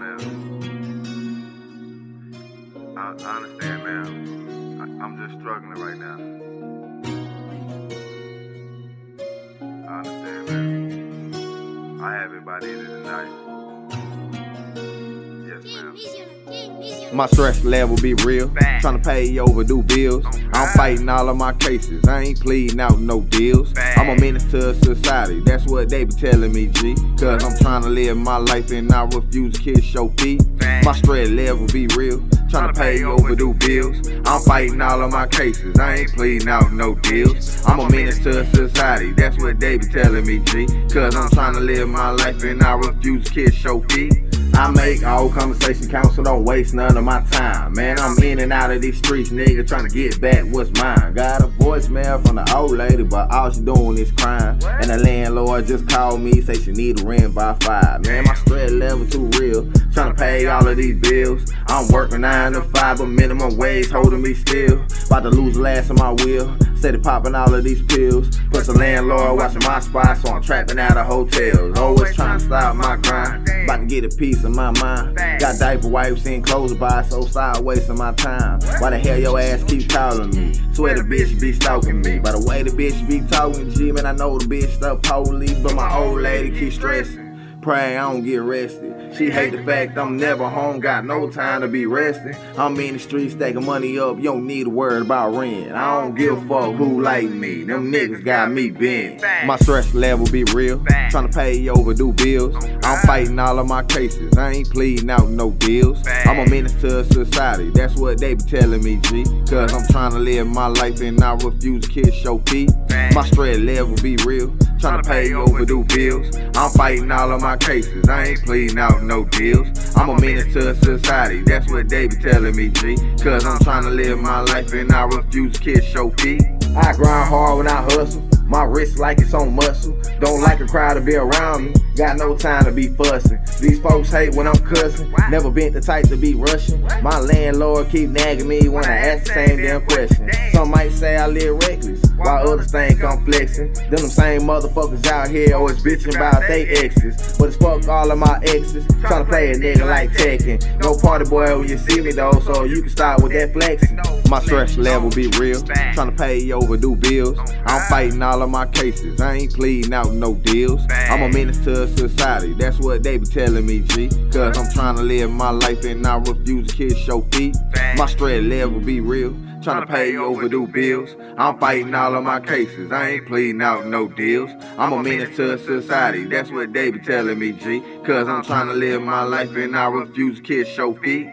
I, I understand, man. I, I'm just struggling right now. I understand, man. I haven't by the end of the night. My stress level be real. Tryna pay overdue bills. I'm fighting all of my cases. I ain't pleading out no deals. I'm a menace to society. That's what they be telling me, G. Cause I'm trying to live my life and I refuse to kiss show feet. My stress level be real. Tryna pay overdue bills. I'm fighting all of my cases. I ain't pleading out no deals. I'm a menace to society. That's what they be telling me, G. Cause I'm trying to live my life and I refuse to kiss show feet. I make all conversation count, so don't waste none of my time. Man, I'm in and out of these streets, nigga, trying to get back what's mine. Got a voicemail from the old lady, but all she doing is crying. And the landlord just called me, say she need a rent by five. Man, my stress level too real. Trying to pay all of these bills. I'm working nine to five, but minimum wage holding me still. About to lose the last of my will. Steady popping all of these pills. Plus the landlord watching my spot, so I'm trapping out of hotels. Always trying to stop my grind. About to get a piece of my mind. Got diaper wipes and clothes to buy, so stop wasting my time. Why the hell your ass keep calling me? Swear the bitch be stalking me. By the way the bitch be talking, G, man, I know the bitch stuck police, but my old lady keep stressing. Praying I don't get arrested. She hate the fact I'm never home, got no time to be resting. I'm in the streets stacking money up, you don't need a word about rent. I don't give a fuck who like me, them niggas got me bent. My stress level be real, tryna pay overdue bills. I'm fighting all of my cases, I ain't pleading out no deals. I'm a menace to society, that's what they be telling me, G. Cause I'm trying to live my life and I refuse to kiss show feet. My stress level be real, tryna pay overdue bills. I'm fighting all of my cases, I ain't pleading out no deals. I'm a menace to society, that's what they be telling me, G. Cause I'm trying to live my life and I refuse to kiss show feet. I grind hard when I hustle. My wrist like it's on muscle. Don't like a crowd to be around me. Got no time to be fussing. These folks hate when I'm cussing. Never been the type to be rushing. My landlord keep nagging me when I ask the same damn question. Some might say I live reckless, while others think I'm flexing. Them the same motherfuckers out here always bitching about they exes. But it's fuck all of my exes. Tryna play a nigga like Tekken. No party boy when you see me though, so you can start with that flexing. My stress level be real. Tryna pay overdue bills. Oh, I'm fighting all of my cases. I ain't pleading out no deals. I'm a menace to society. That's what they be telling me, G. Cause I'm trying to live my life and I refuse to kiss show feet. My stress level be real. Trying to pay overdue bills. I'm fighting all of my cases. I ain't pleading out no deals. I'm a menace to society. That's what they be telling me, G. Cause I'm trying to live my life and I refuse to kiss show feet.